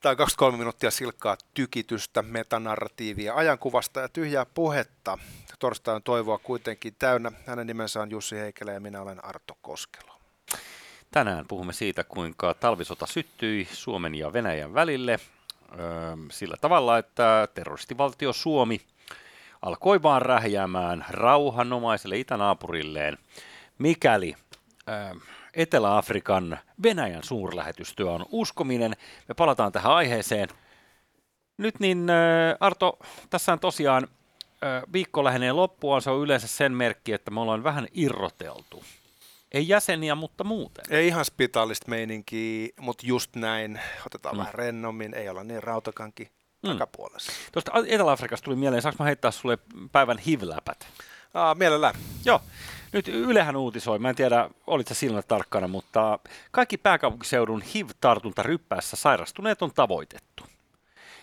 tai 23 minuuttia silkkaa tykitystä, metanarratiivia, ajankuvasta ja tyhjää puhetta. Torstai on toivoa kuitenkin täynnä. Hänen nimensä on Jussi Heikelä ja minä olen Arto Koskelo. Tänään puhumme siitä, kuinka talvisota syttyi Suomen ja Venäjän välille öö, sillä tavalla, että terroristivaltio Suomi alkoi vaan rähjäämään rauhanomaiselle itänaapurilleen, mikäli öö, Etelä-Afrikan Venäjän suurlähetystyö on uskominen. Me palataan tähän aiheeseen. Nyt niin Arto, tässä on tosiaan viikko lähenee loppuaan. Se on yleensä sen merkki, että me ollaan vähän irroteltu. Ei jäseniä, mutta muuten. Ei ihan spitaalista meininkiä, mutta just näin. Otetaan mm. vähän rennommin, ei olla niin rautakanki mm. takapuolessa. Tuosta Etelä-Afrikasta tuli mieleen, saanko mä heittää sulle päivän hivläpät? Aa, mielellään. Joo. Nyt Ylehän uutisoi, mä en tiedä, olit sä silmät tarkkana, mutta kaikki pääkaupunkiseudun HIV-tartunta ryppäässä sairastuneet on tavoitettu.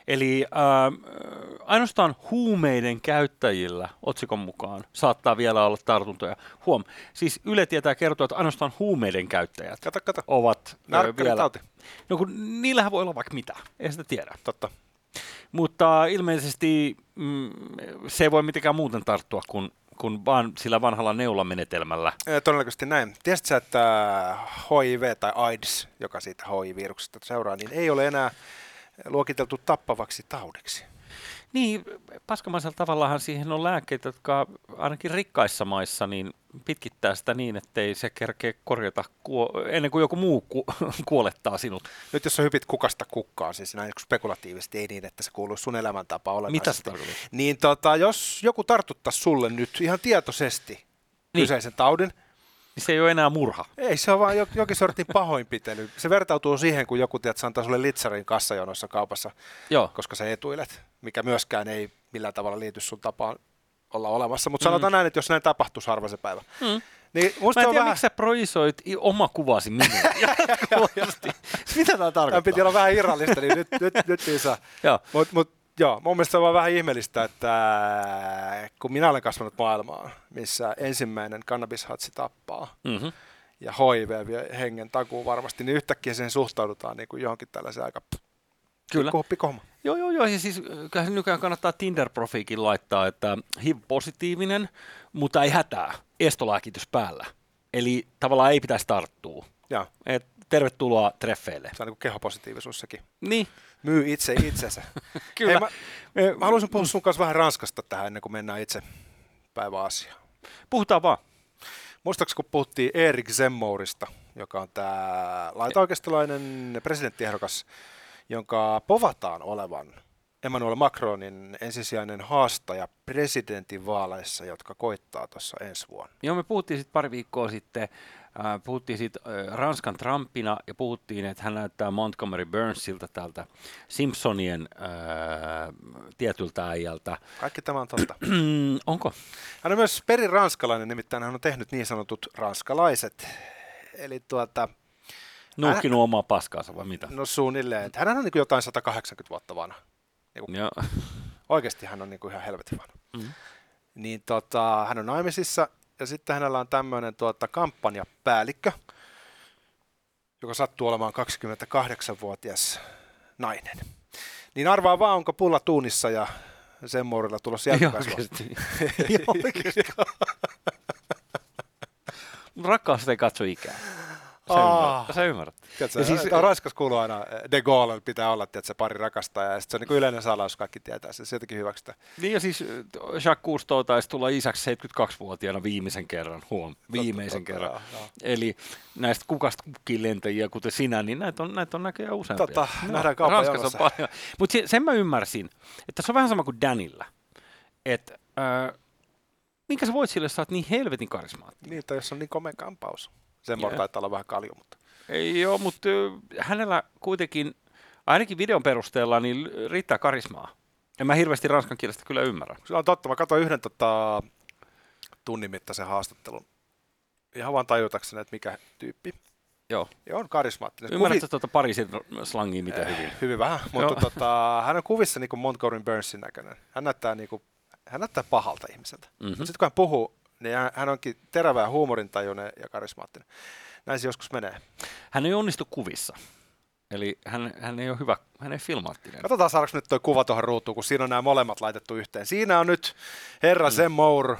Eli äh, ainoastaan huumeiden käyttäjillä, otsikon mukaan, saattaa vielä olla tartuntoja. Huom, siis Yle tietää kertoa, että ainoastaan huumeiden käyttäjät kato, kato. ovat äh, vielä... Tauti. No kun niillähän voi olla vaikka mitä, ei sitä tiedä. Totta. Mutta ilmeisesti mm, se ei voi mitenkään muuten tarttua kuin kuin vaan sillä vanhalla neulamenetelmällä. Todennäköisesti näin. Tiesitkö että HIV tai AIDS, joka siitä HIV-viruksesta seuraa, niin ei ole enää luokiteltu tappavaksi taudiksi? Niin, paskamaisella tavallahan siihen on lääkkeitä, jotka ainakin rikkaissa maissa niin pitkittää sitä niin, ettei se kerkeä korjata kuo- ennen kuin joku muu ku- kuolettaa sinut. Nyt jos sä hypit kukasta kukkaan, siis näin spekulatiivisesti, ei niin, että se kuuluu sun elämäntapa olennaisesti. Mitä se Niin tota, jos joku tartuttaisi sulle nyt ihan tietoisesti niin. kyseisen taudin, niin se ei ole enää murha. Ei, se on vaan jokin sortin pahoinpitely. Se vertautuu siihen, kun joku tiedät, antaa sulle litsarin kassajonossa kaupassa, Joo. koska sä etuilet, mikä myöskään ei millään tavalla liity sun tapaan olla olemassa. Mutta mm. sanotaan näin, että jos näin tapahtuisi harva se päivä. Mm. Niin musta Mä en tiedä, vähän... miksi sä projisoit oma kuvasi minuun. Mitä tämä tarkoittaa? Tämä piti olla vähän irrallista, niin nyt, nyt, nyt niin saa. Mutta mut, Joo, mun mielestä se on vähän ihmeellistä, että kun minä olen kasvanut maailmaan, missä ensimmäinen kannabishatsi tappaa, mm-hmm. ja HIV vie hengen takuu varmasti, niin yhtäkkiä siihen suhtaudutaan niin kuin johonkin tällaiseen aika Kyllä. Pikku, Joo, joo, joo. Ja siis kyllä nykyään kannattaa Tinder-profiikin laittaa, että HIV-positiivinen, mutta ei hätää, estolääkitys päällä. Eli tavallaan ei pitäisi tarttua. Ja. Et tervetuloa treffeille. Se on niin kehopositiivisuussakin. Niin. Myy itse itsensä. Kyllä. Hei, mä, mä haluaisin puhua sun kanssa vähän Ranskasta tähän ennen kuin mennään itse päiväasiaan. Puhutaan vaan. Muistaakseni kun puhuttiin Erik Zemmourista, joka on tämä laitaoikeistolainen presidenttiehdokas, jonka povataan olevan Emmanuel Macronin ensisijainen haastaja presidentinvaaleissa, jotka koittaa tuossa ensi vuonna. Joo, me puhuttiin sitten pari viikkoa sitten Äh, puhuttiin siitä äh, Ranskan Trumpina ja puhuttiin, että hän näyttää Montgomery Burnsilta täältä Simpsonien äh, tietyltä äijältä. Kaikki tämä on totta. Onko? Hän on myös perin ranskalainen, nimittäin hän on tehnyt niin sanotut ranskalaiset. Eli tuota... Nuhkinut hän... omaa paskaansa vai mitä? No suunnilleen. Hän on niin kuin jotain 180 vuotta vanha. Niin kuin, Oikeasti hän on niin kuin ihan helvetin vanha. Mm. Niin tota, hän on naimisissa ja sitten hänellä on tämmöinen tuota, kampanjapäällikkö, joka sattuu olemaan 28-vuotias nainen. Niin arvaa vaan, onko pulla tuunissa ja sen muodilla tulossa jälkikasvua. Rakkaus ei katso ikää. Sä, ymmärrät. Sä ymmärrät. Tiedätkö, ja siis, Ranskas kuuluu aina, de Gaulle pitää olla tiedätkö, pari rakastaa, ja se on niin kuin yleinen salaus, kaikki tietää se, se jotenkin hyväksytä. Niin ja siis Jacques Cousteau taisi tulla isäksi 72-vuotiaana viimeisen kerran, huom, viimeisen totta, kerran. Totta, joo, Eli näistä kukasta kukin lentäjiä, kuten sinä, niin näitä on, näitä on näköjään useampia. Totta, no, nähdään Ranskassa on paljon. Mutta se, sen mä ymmärsin, että se on vähän sama kuin Danilla, että äh, minkä sä voit sille, että sä oot niin helvetin karismaattinen. Niin, tai jos on niin komea kampaus. Sen yeah. taitaa olla vähän kalju, mutta... Ei joo, mutta hänellä kuitenkin, ainakin videon perusteella, niin riittää karismaa. En mä hirveästi ranskan kielestä kyllä ymmärrä. Se on totta. Mä katsoin yhden tota, tunnin mittaisen haastattelun. Ihan vaan tajutakseni, että mikä tyyppi. Joo. Ja on karismaattinen. Ymmärrätkö Kuvi... tuota Pariisin slangia mitä eh, hyvin? Hyvin vähän, mutta tota, hän on kuvissa niin kuin Montgomery Burnsin näköinen. Hän näyttää, niin kuin, hän näyttää pahalta ihmiseltä. Mm-hmm. Sitten kun hän puhuu, niin hän onkin terävä ja huumorintajuinen ja karismaattinen. Näin se joskus menee. Hän ei onnistu kuvissa. Eli hän, hän ei ole hyvä, hän ei filmaattinen. Katsotaan saadaanko nyt tuo kuva tuohon ruutuun, kun siinä on nämä molemmat laitettu yhteen. Siinä on nyt herra mm. Moore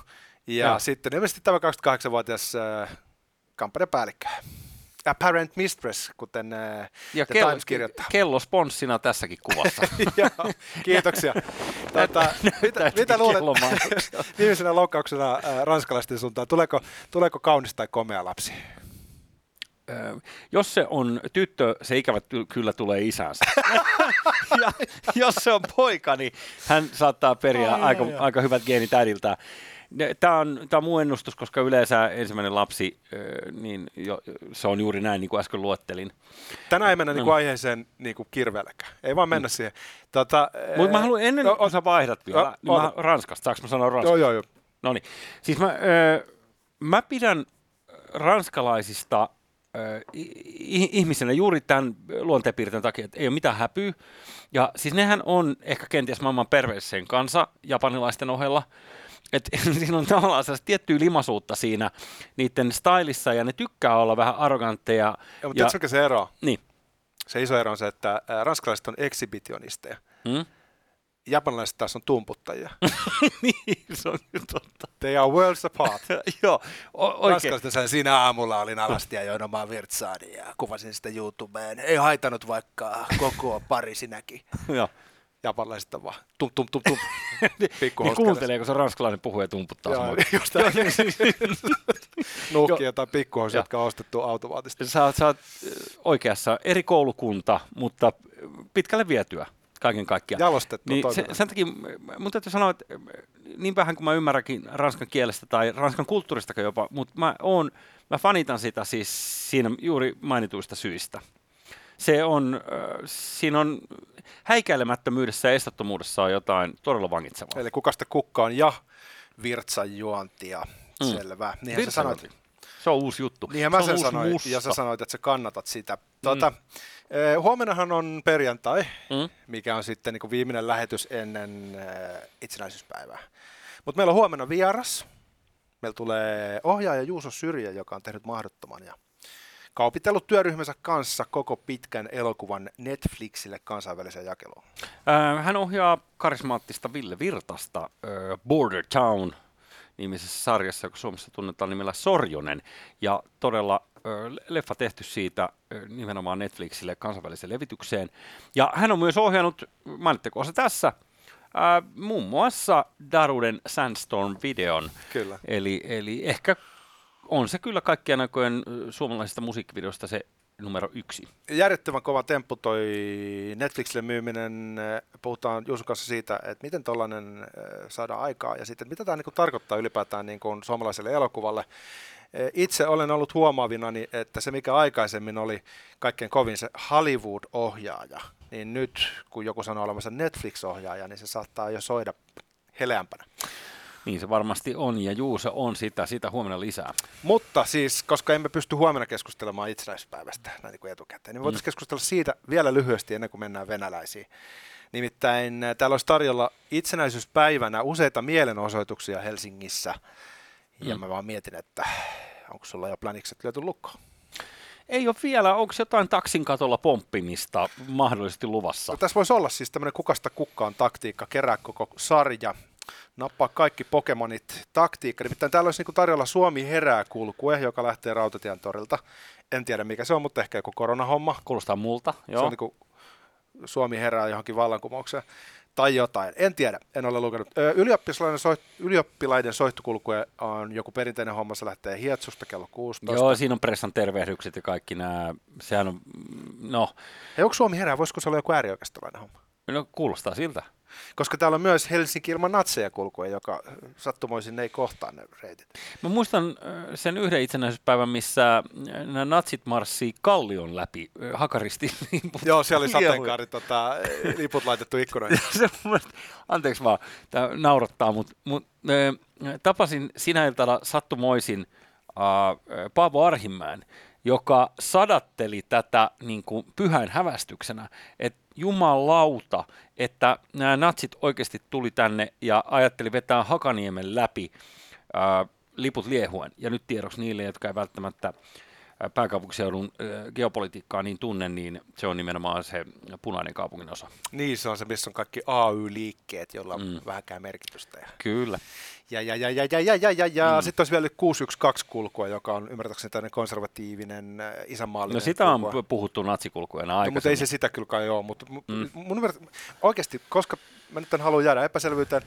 ja ja sitten ilmeisesti tämä 28-vuotias äh, kampanjapäällikkö. Apparent Mistress, kuten äh, ja The Times kirjoittaa. kello sponssina tässäkin kuvassa. ja, kiitoksia. Tätä, mitä, mitä luulet viimeisenä loukkauksena äh, ranskalaisten suuntaan? Tuleeko, tuleeko kaunis tai komea lapsi? jos se on tyttö, se ikävä kyllä tulee isänsä. ja jos se on poika, niin hän saattaa periä ai, aika, ai, aika hyvät geenit äidiltään. Tämä on, tämä on muu ennustus, koska yleensä ensimmäinen lapsi, niin jo, se on juuri näin, niin kuin äsken luettelin. Tänään ei mennä no. niin kuin aiheeseen niin kuin kirveelläkään. Ei vaan mennä mm. siihen. Tota, Mutta mä haluan ennen no, sä vaihdat vielä, no, niin mä, Ranskasta, saanko mä sanoa Ranskasta? Joo, joo, joo. No niin, siis mä, mä pidän ranskalaisista ihmisenä juuri tämän luonteenpiirteen takia, että ei ole mitään häpyä. Ja siis nehän on ehkä kenties maailman perveeseen kanssa japanilaisten ohella. Et siinä on tavallaan sellaista tiettyä limasuutta siinä niiden stylissa ja ne tykkää olla vähän arrogantteja. Ja, mutta ja, se ero? Niin. Se iso ero on se, että ranskalaiset on ekshibitionisteja. Hmm? japanilaiset taas on tumputtajia. niin, se on totta. They are worlds apart. Joo, o- oikein. sen siinä aamulla olin alasti ja join omaa virtsaani ja kuvasin sitä YouTubeen. Ei haitanut vaikka koko pari sinäkin. Joo. Japanilaiset vaan tum tum tum tum. Pikku niin kuuntelee, kun se ranskalainen puhuu ja tumputtaa Joo, just Nuhkia tai pikkuhousia, jotka on ostettu automaattisesti. Sä oot, sä oot oikeassa. Eri koulukunta, mutta pitkälle vietyä kaiken kaikkiaan. Jalostettu niin se, sen takia mun täytyy sanoa, että niin vähän kuin mä ymmärränkin ranskan kielestä tai ranskan kulttuuristakin jopa, mutta mä, oon, mä fanitan sitä siis siinä juuri mainituista syistä. Se on, äh, siinä on häikäilemättömyydessä ja estettomuudessa on jotain todella vangitsevaa. Eli kukasta kukkaan ja virtsan juontia, mm. selvä. Niinhän sä sanoit. Se on uusi juttu. Niinhän mä sen sanoin, musta. ja sä sanoit, että sä kannatat sitä. Tuota, mm. Eh, huomennahan on perjantai, mm. mikä on sitten niin viimeinen lähetys ennen eh, itsenäisyyspäivää. Mutta meillä on huomenna vieras. Meillä tulee ohjaaja Juuso Syrjä, joka on tehnyt mahdottoman ja kaupitellut työryhmänsä kanssa koko pitkän elokuvan Netflixille kansainväliseen jakeluun. Äh, hän ohjaa karismaattista Ville Virtasta äh, Border Town nimisessä sarjassa, joka Suomessa tunnetaan nimellä Sorjonen. Ja todella leffa tehty siitä nimenomaan Netflixille kansainväliseen levitykseen. Ja hän on myös ohjannut, mainitteko se tässä, muun muassa Daruden Sandstorm-videon. Kyllä. Eli, eli ehkä on se kyllä kaikkien aikojen suomalaisista musiikkivideosta se numero yksi. Järjettömän kova temppu toi Netflixille myyminen. Puhutaan Juuson kanssa siitä, että miten tällainen saadaan aikaa ja sitten mitä tämä niin tarkoittaa ylipäätään niin kuin suomalaiselle elokuvalle. Itse olen ollut huomaavinani, että se mikä aikaisemmin oli kaikkein kovin se Hollywood-ohjaaja, niin nyt kun joku sanoo olevansa Netflix-ohjaaja, niin se saattaa jo soida heleämpänä. Niin se varmasti on, ja juu, se on sitä, sitä huomenna lisää. Mutta siis, koska emme pysty huomenna keskustelemaan itsenäispäivästä näin niin kuin etukäteen, niin me voitaisiin mm. keskustella siitä vielä lyhyesti ennen kuin mennään venäläisiin. Nimittäin äh, täällä olisi tarjolla itsenäisyyspäivänä useita mielenosoituksia Helsingissä, ja mm. mä vaan mietin, että onko sulla jo planikset lyöty lukkoon? Ei ole vielä. Onko jotain taksin katolla pomppimista mahdollisesti luvassa? No, tässä voisi olla siis tämmöinen kukasta kukkaan taktiikka, kerää koko sarja, nappaa kaikki Pokemonit taktiikka. Nimittäin täällä olisi niin tarjolla Suomi herää kulkue, joka lähtee Rautatien torilta. En tiedä mikä se on, mutta ehkä joku koronahomma. Kuulostaa multa, joo. Se on niin kuin Suomi herää johonkin vallankumoukseen tai jotain. En tiedä, en ole lukenut. Ylioppilaiden, soit, ylioppilaiden soittokulkue on joku perinteinen homma, se lähtee Hietsusta kello 16. Joo, siinä on pressan tervehdykset ja kaikki nämä, sehän on, no. Ja onko Suomi herää, voisiko se olla joku äärioikeistolainen homma? No kuulostaa siltä. Koska täällä on myös Helsinki ilman natseja kulkue, joka sattumoisin ei kohtaa ne reitit. Mä muistan sen yhden itsenäisyyspäivän, missä nämä natsit marssii kallion läpi hakaristi. Joo, siellä oli sateenkaari, tota, liput laitettu ikkunoihin. anteeksi vaan, tämä naurattaa, mutta mut, tapasin sinä iltana sattumoisin äh, Paavo Arhimäen, joka sadatteli tätä niin kuin pyhän hävästyksenä, että jumalauta, että nämä natsit oikeasti tuli tänne ja ajatteli vetää Hakaniemen läpi ää, liput liehuen. Ja nyt tiedoksi niille, jotka ei välttämättä pääkaupunkiseudun geopolitiikkaa niin tunne, niin se on nimenomaan se punainen kaupungin osa. Niin, se on se, missä on kaikki AY-liikkeet, joilla on mm. vähänkään merkitystä. Ja... Kyllä. Ja, ja, ja, ja, ja, ja, ja, ja, ja. Mm. sitten olisi vielä 612-kulkua, joka on ymmärtääkseni tämmöinen konservatiivinen isänmaallinen No sitä kulkua. on puhuttu natsikulkuena aikaisemmin. No, mutta ei se sitä kyllä kai ole, mutta mm. mun ymmärrät, oikeasti, koska mä nyt en halua jäädä epäselvyyteen,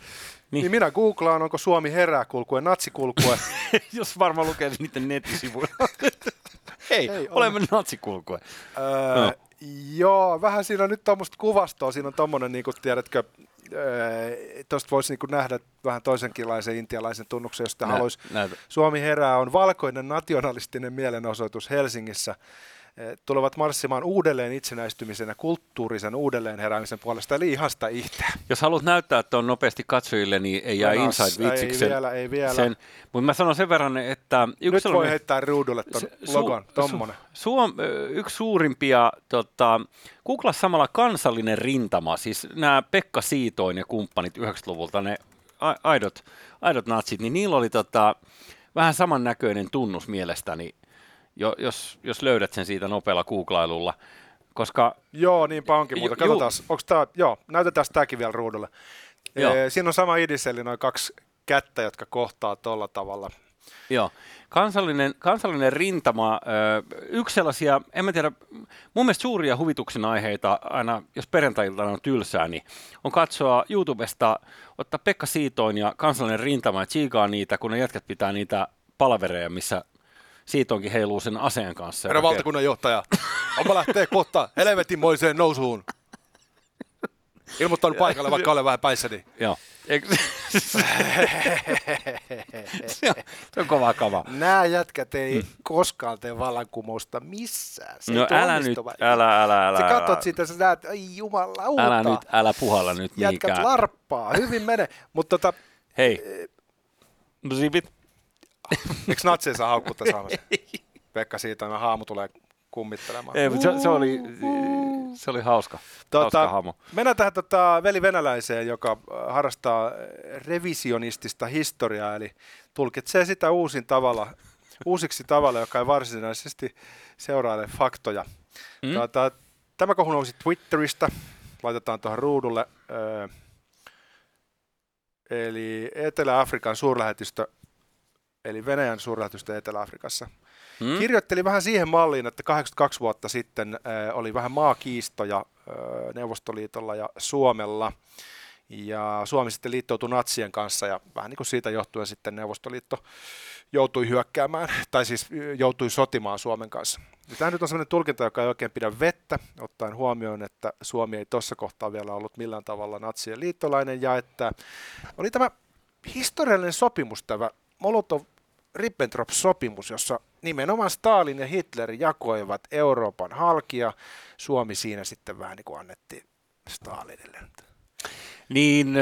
niin, niin minä googlaan, onko Suomi herää kulkue, natsikulkue. Jos varmaan lukee niiden nettisivuilla. Hei, Hei olemme natsikulkue. Öö, no. Joo, vähän siinä on nyt tuommoista kuvastoa. Siinä on tuommoinen, niin kuin tiedätkö, tuosta voisi niin nähdä vähän toisenkinlaisen intialaisen tunnuksen, jos Nä, haluaisi. Suomi herää on valkoinen nationalistinen mielenosoitus Helsingissä tulevat marssimaan uudelleen itsenäistymisen ja kulttuurisen uudelleen heräämisen puolesta, eli ihan sitä ihteä. Jos haluat näyttää on nopeasti katsojille, niin ei jää inside vitsiksi ei vielä, ei vielä. Sen, mutta mä sanon sen verran, että... Yksi Nyt voi heittää ruudulle ton su, logon, tommonen. Su, su, yksi suurimpia, tota, googlaa samalla kansallinen rintama, siis nämä Pekka Siitoin ja kumppanit 90-luvulta, ne aidot, aidot natsit, niin niillä oli tota, vähän samannäköinen tunnus mielestäni jo, jos, jos löydät sen siitä nopealla googlailulla. Koska, joo, niinpä onkin, mutta katsotaan, onko tämä, joo, näytetään tämäkin vielä ruudulle. Joo. Ee, siinä on sama idis, eli noin kaksi kättä, jotka kohtaa tuolla tavalla. Joo. Kansallinen, kansallinen rintama, yksi sellaisia, en mä tiedä, mun mielestä suuria huvituksen aiheita aina, jos perjantailta on tylsää, niin on katsoa YouTubesta, ottaa Pekka Siitoin ja kansallinen rintama ja niitä, kun ne jätkät pitää niitä palvereja, missä siitä onkin heiluu sen aseen kanssa. Herra valtakunnan johtaja, onpa lähtee kohta helvetinmoiseen nousuun. Ilmoittanut paikalle, vaikka olen vähän päissäni. Joo. se, on, se on kova kava. Nämä jätkät ei hmm. koskaan tee vallankumousta missään. Se no älä nyt, älä, älä, älä. Sä katsot siitä, sä näet, ai jumalauta. Älä nyt, älä puhalla nyt Jätkät larppaa, hyvin mene. Mutta tota, Hei, no sipit. Eikö natsia saa haukkuutta saamassa? Pekka siitä, että haamu tulee kummittelemaan. Ei, mutta se, se, oli, se oli hauska, tota, hauska haamu. Mennään tähän tota, veli venäläiseen, joka äh, harrastaa revisionistista historiaa, eli tulkitsee sitä uusin tavalla, uusiksi tavalla, joka ei varsinaisesti seuraile faktoja. Mm. Tota, tämä kohu nousi Twitteristä, laitetaan tuohon ruudulle. Öö, eli Etelä-Afrikan suurlähetystö eli Venäjän suurlähetystö Etelä-Afrikassa. Hmm? Kirjoitteli vähän siihen malliin, että 82 vuotta sitten äh, oli vähän maakiistoja äh, Neuvostoliitolla ja Suomella. Ja Suomi sitten liittoutui natsien kanssa ja vähän niin kuin siitä johtuen sitten Neuvostoliitto joutui hyökkäämään, tai siis joutui sotimaan Suomen kanssa. Ja tämä nyt on sellainen tulkinta, joka ei oikein pidä vettä, ottaen huomioon, että Suomi ei tuossa kohtaa vielä ollut millään tavalla natsien liittolainen, ja että oli tämä historiallinen sopimus, tämä Molotov-Ribbentrop-sopimus, jossa nimenomaan Stalin ja Hitler jakoivat Euroopan halkia. Suomi siinä sitten vähän niin kuin annettiin Stalinille. Niin,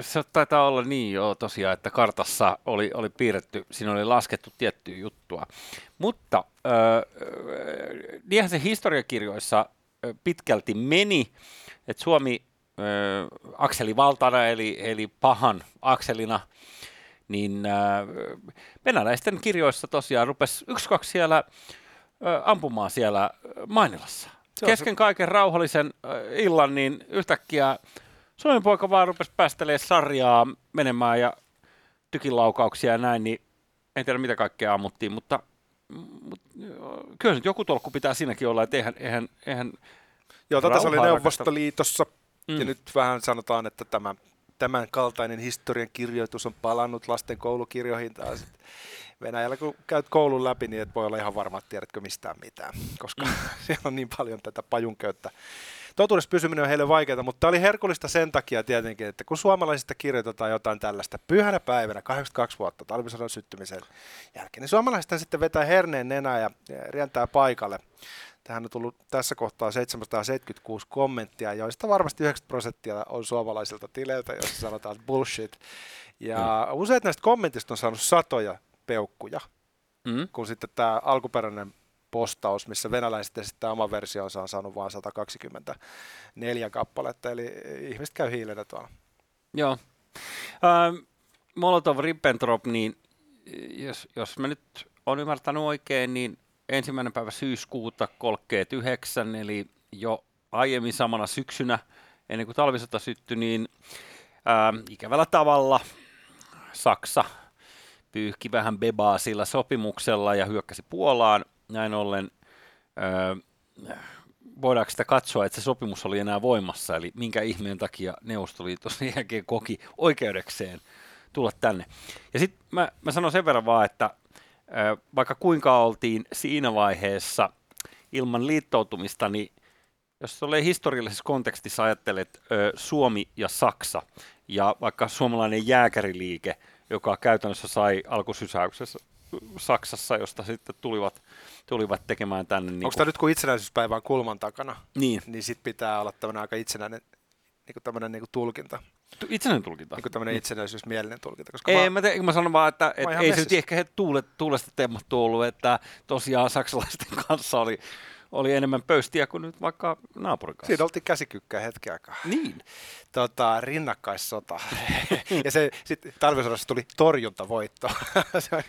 se taitaa olla niin jo tosiaan, että kartassa oli, oli piirretty, siinä oli laskettu tiettyä juttua. Mutta äh, niinhän se historiakirjoissa pitkälti meni, että Suomi äh, akselivaltana eli, eli pahan akselina – niin äh, venäläisten kirjoissa tosiaan rupesi yksi kaksi siellä äh, ampumaan siellä äh, Mainilassa. Se Kesken se... kaiken rauhallisen äh, illan, niin yhtäkkiä Suomen poika vaan rupesi päästelemään sarjaa menemään ja tykilaukauksia ja näin, niin en tiedä mitä kaikkea ammuttiin, mutta, mutta kyllä nyt joku tolkku pitää siinäkin olla, että eihän, eihän, eihän Joo, tätä oli Neuvostoliitossa, mm. ja nyt vähän sanotaan, että tämä tämän kaltainen historian kirjoitus on palannut lasten koulukirjoihin taas. Venäjällä kun käyt koulun läpi, niin et voi olla ihan varma, että tiedätkö mistään mitään, koska mm. siellä on niin paljon tätä pajunköyttä. Totuudessa pysyminen on heille vaikeaa, mutta tämä oli herkullista sen takia tietenkin, että kun suomalaisista kirjoitetaan jotain tällaista pyhänä päivänä, 82 vuotta talvisodan syttymisen jälkeen, niin suomalaiset sitten vetää herneen nenää ja rientää paikalle. Tähän on tullut tässä kohtaa 776 kommenttia, joista varmasti 90 prosenttia on suomalaisilta tileiltä, joissa sanotaan bullshit. Ja mm. useat näistä kommentista on saanut satoja peukkuja, mm. kun sitten tämä alkuperäinen postaus, missä venäläiset esittää oma versionsa on saanut vain 124 kappaletta, eli ihmiset käy hiilenä tuolla. Joo. Ähm, Molotov Ribbentrop, niin jos, jos mä nyt on ymmärtänyt oikein, niin ensimmäinen päivä syyskuuta 39, eli jo aiemmin samana syksynä, ennen kuin talvisota syttyi, niin ää, ikävällä tavalla Saksa pyyhki vähän bebaa sillä sopimuksella ja hyökkäsi Puolaan. Näin ollen ää, voidaanko sitä katsoa, että se sopimus oli enää voimassa, eli minkä ihmeen takia Neuvostoliitto sen jälkeen koki oikeudekseen tulla tänne. Ja sitten mä, mä sanon sen verran vaan, että vaikka kuinka oltiin siinä vaiheessa ilman liittoutumista, niin jos olet historiallisessa kontekstissa ajattelet Suomi ja Saksa, ja vaikka suomalainen jääkäriliike, joka käytännössä sai alkusysäyksessä Saksassa, josta sitten tulivat, tulivat tekemään tänne. Niin Onko tämä nyt kun itsenäisyyspäivä on kulman takana, niin, niin sitten pitää olla tämmöinen aika itsenäinen niin kuin tämmöinen niin kuin tulkinta. Itsenäinen tulkinta. Niin kuin tämmöinen niin. itsenäisyysmielinen tulkinta. Koska ei, mä, te, mä sanon vaan, että et ei se nyt ehkä tuulet, tuulesta temmattu ollut, että tosiaan saksalaisten kanssa oli oli enemmän pöystiä kuin nyt vaikka naapurin kanssa. Siinä oltiin käsikykkää hetken aikaa. Niin. Tota, rinnakkaissota. ja se sitten talvisodassa tuli torjuntavoitto. se on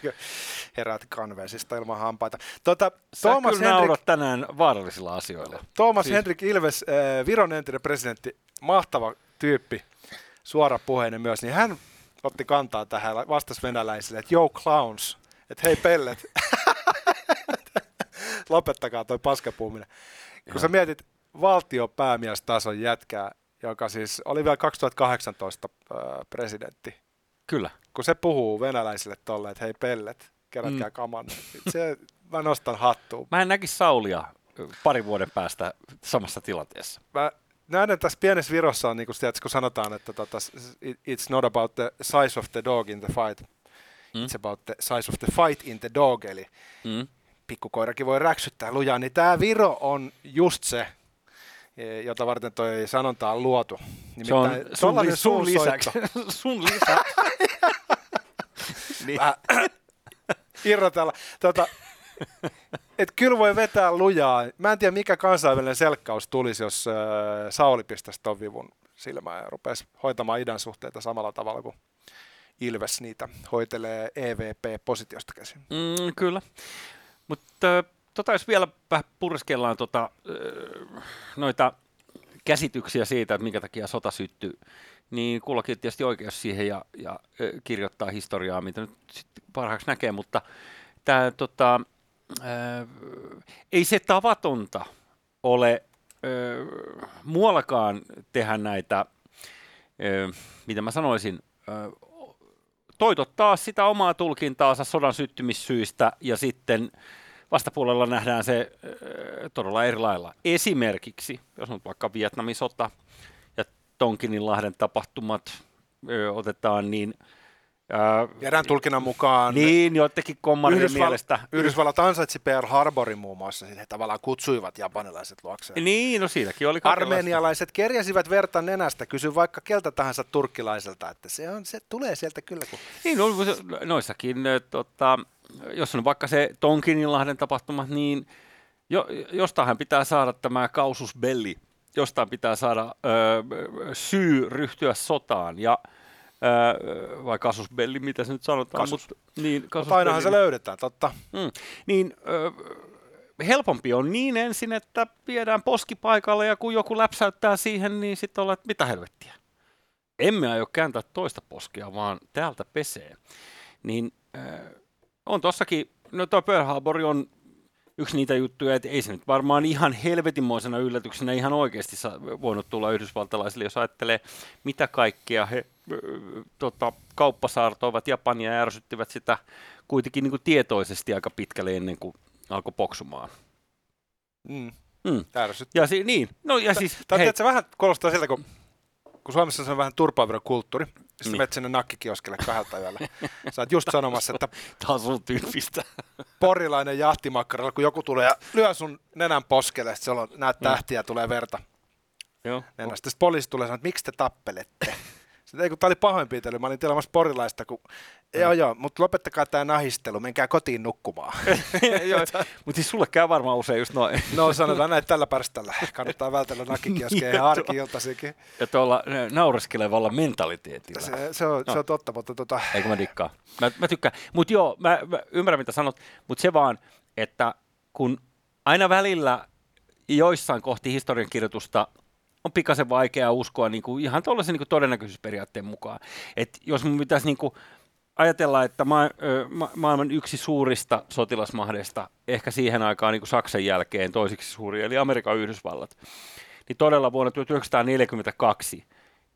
herät kanversista ilman hampaita. Tota, Sä Thomas kyllä Henrik, tänään vaarallisilla asioilla. Thomas siis... Henrik Ilves, äh, Viron entinen presidentti, mahtava tyyppi, suora puheinen myös, niin hän otti kantaa tähän, vastasi venäläisille, että yo clowns, että hei pellet. lopettakaa toi paskapuuminen. Kun Joo. sä mietit valtiopäämiestason jätkää, joka siis oli vielä 2018 äh, presidentti. Kyllä. Kun se puhuu venäläisille tolle, että hei pellet, kerätkää mm. kaman. Se, mä nostan hattuun. Mä en näkisi Saulia parin vuoden päästä samassa tilanteessa. Mä että tässä pienessä Virossa on, niin kun, tiedätkö, kun sanotaan, että tota, it's not about the size of the dog in the fight, mm. it's about the size of the fight in the dog, eli mm pikkukoirakin voi räksyttää lujaa, niin tämä Viro on just se, e, jota varten toi sanonta on luotu. Nimittäin se on sun, li- sun lisäksi. sun lisäksi. niin. irrotella. Tota, et kyllä voi vetää lujaa. Mä en tiedä, mikä kansainvälinen selkkaus tulisi, jos äh, Sauli pistäisi ton vivun silmään ja rupesi hoitamaan idän suhteita samalla tavalla kuin Ilves niitä hoitelee EVP-positiosta käsin. Mm, kyllä. Mutta tota, jos vielä vähän purskellaan tota, noita käsityksiä siitä, että minkä takia sota syttyy, niin kullakin tietysti oikeus siihen ja, ja kirjoittaa historiaa, mitä nyt parhaaksi näkee, mutta tämä, tota, ää, ei se tavatonta ole ää, muuallakaan tehdä näitä, ää, mitä mä sanoisin, ää, toitottaa sitä omaa tulkintaansa sodan syttymissyistä ja sitten vastapuolella nähdään se äh, todella eri lailla. Esimerkiksi, jos on vaikka Vietnamin sota ja Tonkininlahden tapahtumat ö, otetaan, niin Erään tulkinnan mukaan niin, joidenkin kommarien Yhdysval- mielestä. Yhdysvallat ansaitsi Pearl Harborin muun muassa, he tavallaan kutsuivat japanilaiset luokseen. Niin, no siinäkin oli Armenialaiset kerjäsivät verta nenästä, kysy vaikka keltä tahansa turkkilaiselta, että se, on, se tulee sieltä kyllä. Kun... Niin, no, noissakin, tota, jos on vaikka se Tonkininlahden tapahtumat, niin jo, jostain pitää saada tämä kausus belli, jostain pitää saada ö, syy ryhtyä sotaan, ja Öö, vai kasusbelli, mitä se nyt sanotaan. Kasus. Mutta, niin, kasus ainahan se löydetään, totta. Mm, niin öö, helpompi on niin ensin, että viedään poski paikalle ja kun joku läpsäyttää siihen, niin sitten ollaan, että mitä helvettiä. Emme aio kääntää toista poskia, vaan täältä pesee. Niin öö, on tossakin, no tuo Pearl Harbor on yksi niitä juttuja, että ei se nyt varmaan ihan helvetinmoisena yllätyksenä ihan oikeasti voinut tulla yhdysvaltalaisille, jos ajattelee, mitä kaikkea he tota, kauppasaartoivat Japania ja ärsyttivät sitä kuitenkin niin kuin tietoisesti aika pitkälle ennen kuin alkoi poksumaan. Mm. Mm. Ja si- niin, no ja siis... Tämä se vähän kuulostaa siltä, kun, kun Suomessa on vähän turpaavira kulttuuri, sitten niin. menet sinne nakkikioskelle kahdelta yöllä. Sä oot just sanomassa, että... Tämä on sun tyyppistä. Porilainen jahtimakkaralla, kun joku tulee ja lyö sun nenän poskelle, sitten siellä on, näet mm. tähtiä ja tulee verta. Joo. Nenästä. Sitten poliisi tulee sanoa, että miksi te tappelette? Sitten, ei kun tämä oli pahoinpitely, mä olin tilaamassa porilaista, kun mm. joo joo, mutta lopettakaa tämä nahistelu, menkää kotiin nukkumaan. mutta siis sulle käy varmaan usein just noin. no sanotaan näin tällä pärställä, kannattaa vältellä nakikioskeja ja arki-iltaisinkin. Ja tuolla naureskelevalla mentaliteetilla. Se, se, on, no. se on totta, mutta tota... Eikö mä dikkaa? Mä, mä tykkään. Mutta joo, mä, mä ymmärrän mitä sanot, mutta se vaan, että kun aina välillä joissain kohti historiankirjoitusta on pikaisen vaikea uskoa niin kuin ihan tuollaisen niin todennäköisyysperiaatteen mukaan. Et jos mun pitäisi niin kuin ajatella, että ma- ma- maailman yksi suurista sotilasmahdeista, ehkä siihen aikaan niin kuin Saksan jälkeen toisiksi suuri, eli Amerikan Yhdysvallat, niin todella vuonna 1942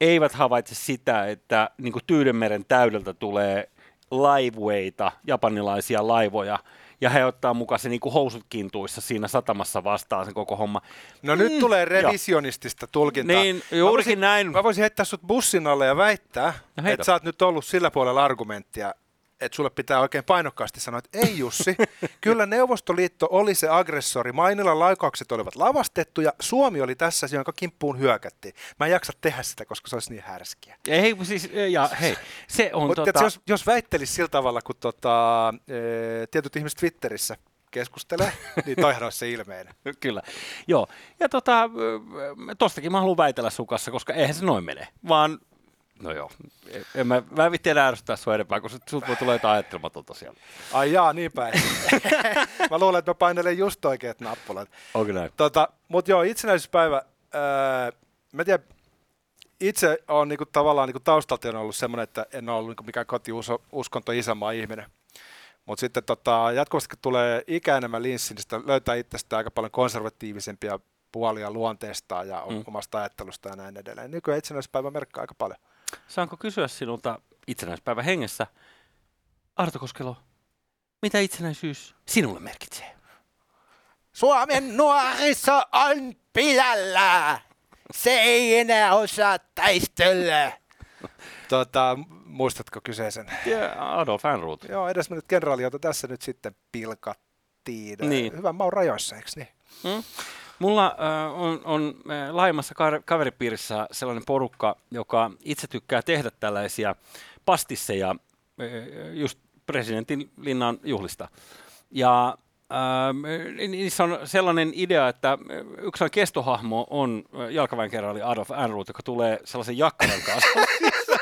eivät havaitse sitä, että niin kuin Tyydenmeren täydeltä tulee laivueita, japanilaisia laivoja, ja he ottaa mukaan se niinku housut kintuissa siinä satamassa vastaan sen koko homma. No mm, nyt tulee revisionistista jo. tulkintaa. Niin, juurikin mä voisin, näin. Mä voisin heittää sut bussin alle ja väittää, no että sä oot nyt ollut sillä puolella argumenttia, että sulle pitää oikein painokkaasti sanoa, että ei Jussi, kyllä Neuvostoliitto oli se aggressori, Mainilan laukaukset olivat lavastettuja, Suomi oli tässä, jonka kimppuun hyökättiin. Mä en jaksa tehdä sitä, koska se olisi niin härskiä. Ei, siis, ja hei, se on Mutta tota... jos, jos väittelisi sillä tavalla, kun tota, e, tietyt ihmiset Twitterissä keskustelee, niin toihan olisi se ilmeinen. Kyllä, joo. Ja tota, tostakin mä haluan väitellä sukassa, koska eihän se noin mene, vaan No joo, en mä, mä en enää ärsyttää sua enempää, kun sulta voi tulla jotain ajattelematonta siellä. Ai jaa, niin päin. mä luulen, että mä painelen just oikeat nappulat. Onko näin? Tota, Mutta joo, itsenäisyyspäivä, öö, mä tiedän, itse on niinku, tavallaan niinku, taustalta on ollut semmoinen, että en ole ollut niinku, mikään kotiuskonto isänmaa ihminen. Mutta sitten tota, jatkuvasti kun tulee ikä enemmän linssi, niin sitä löytää itsestä aika paljon konservatiivisempia puolia luonteestaan ja mm. omasta ajattelusta ja näin edelleen. Nykyään itsenäisyyspäivä merkkaa aika paljon. Saanko kysyä sinulta itsenäispäivän hengessä, Arto Koskelo, mitä itsenäisyys sinulle merkitsee? Suomen nuoriso on pidällä. Se ei enää osaa taistella. Tota, muistatko kyseisen? Yeah, Adolf Ehrnrooth. Joo, edesmennyt kenraali, jota tässä nyt sitten pilkattiin. Niin. Hyvän maun rajoissa, eikö niin? Hmm? Mulla äh, on, on äh, laajemmassa kaveripiirissä sellainen porukka, joka itse tykkää tehdä tällaisia pastisseja äh, just presidentin linnan juhlista. Ja äh, niissä on sellainen idea, että yksi kestohahmo on jalkaväenkenraali Adolf Ehrnrooth, joka tulee sellaisen jakkaran kanssa.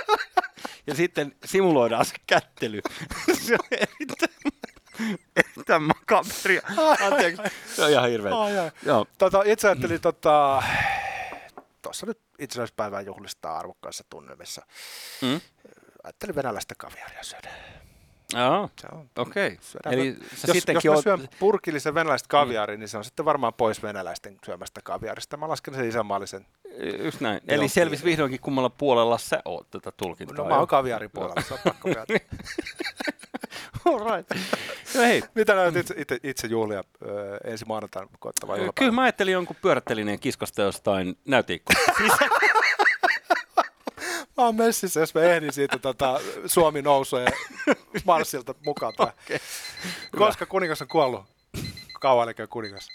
ja sitten simuloidaan se kättely. se on erittäin Erittäin makaberia. Anteeksi, se on ihan hirveä. Joo. Tota, itse ajattelin, tota, tuossa nyt itsenäispäivän juhlistaa arvokkaissa tunnelmissa. Mm? Ajattelin venäläistä kaviaria syödä. Joo, okei. Okay. Eli sä jos, jos mä syön purkillisen venäläistä kaviaria, mm. niin se on sitten varmaan pois venäläisten syömästä kaviarista. Mä lasken sen isänmaallisen. Just näin. Eli selvisi vihdoinkin kummalla puolella sä oot tätä tulkintaa. No mä oon kaviarin puolella, se on pakko All right. No hei. Mitä näet itse, itse, itse juhlia ö, ensi maanantaina koettavaa Kyllä mä ajattelin jonkun pyörättelineen kiskasta jostain näyteikkunasta. Mä oon messissä, jos mä ehdin siitä tota, Suomi nousee Marssilta mukaan. Okay. Koska kuningas on kuollut? Kauan kuningas?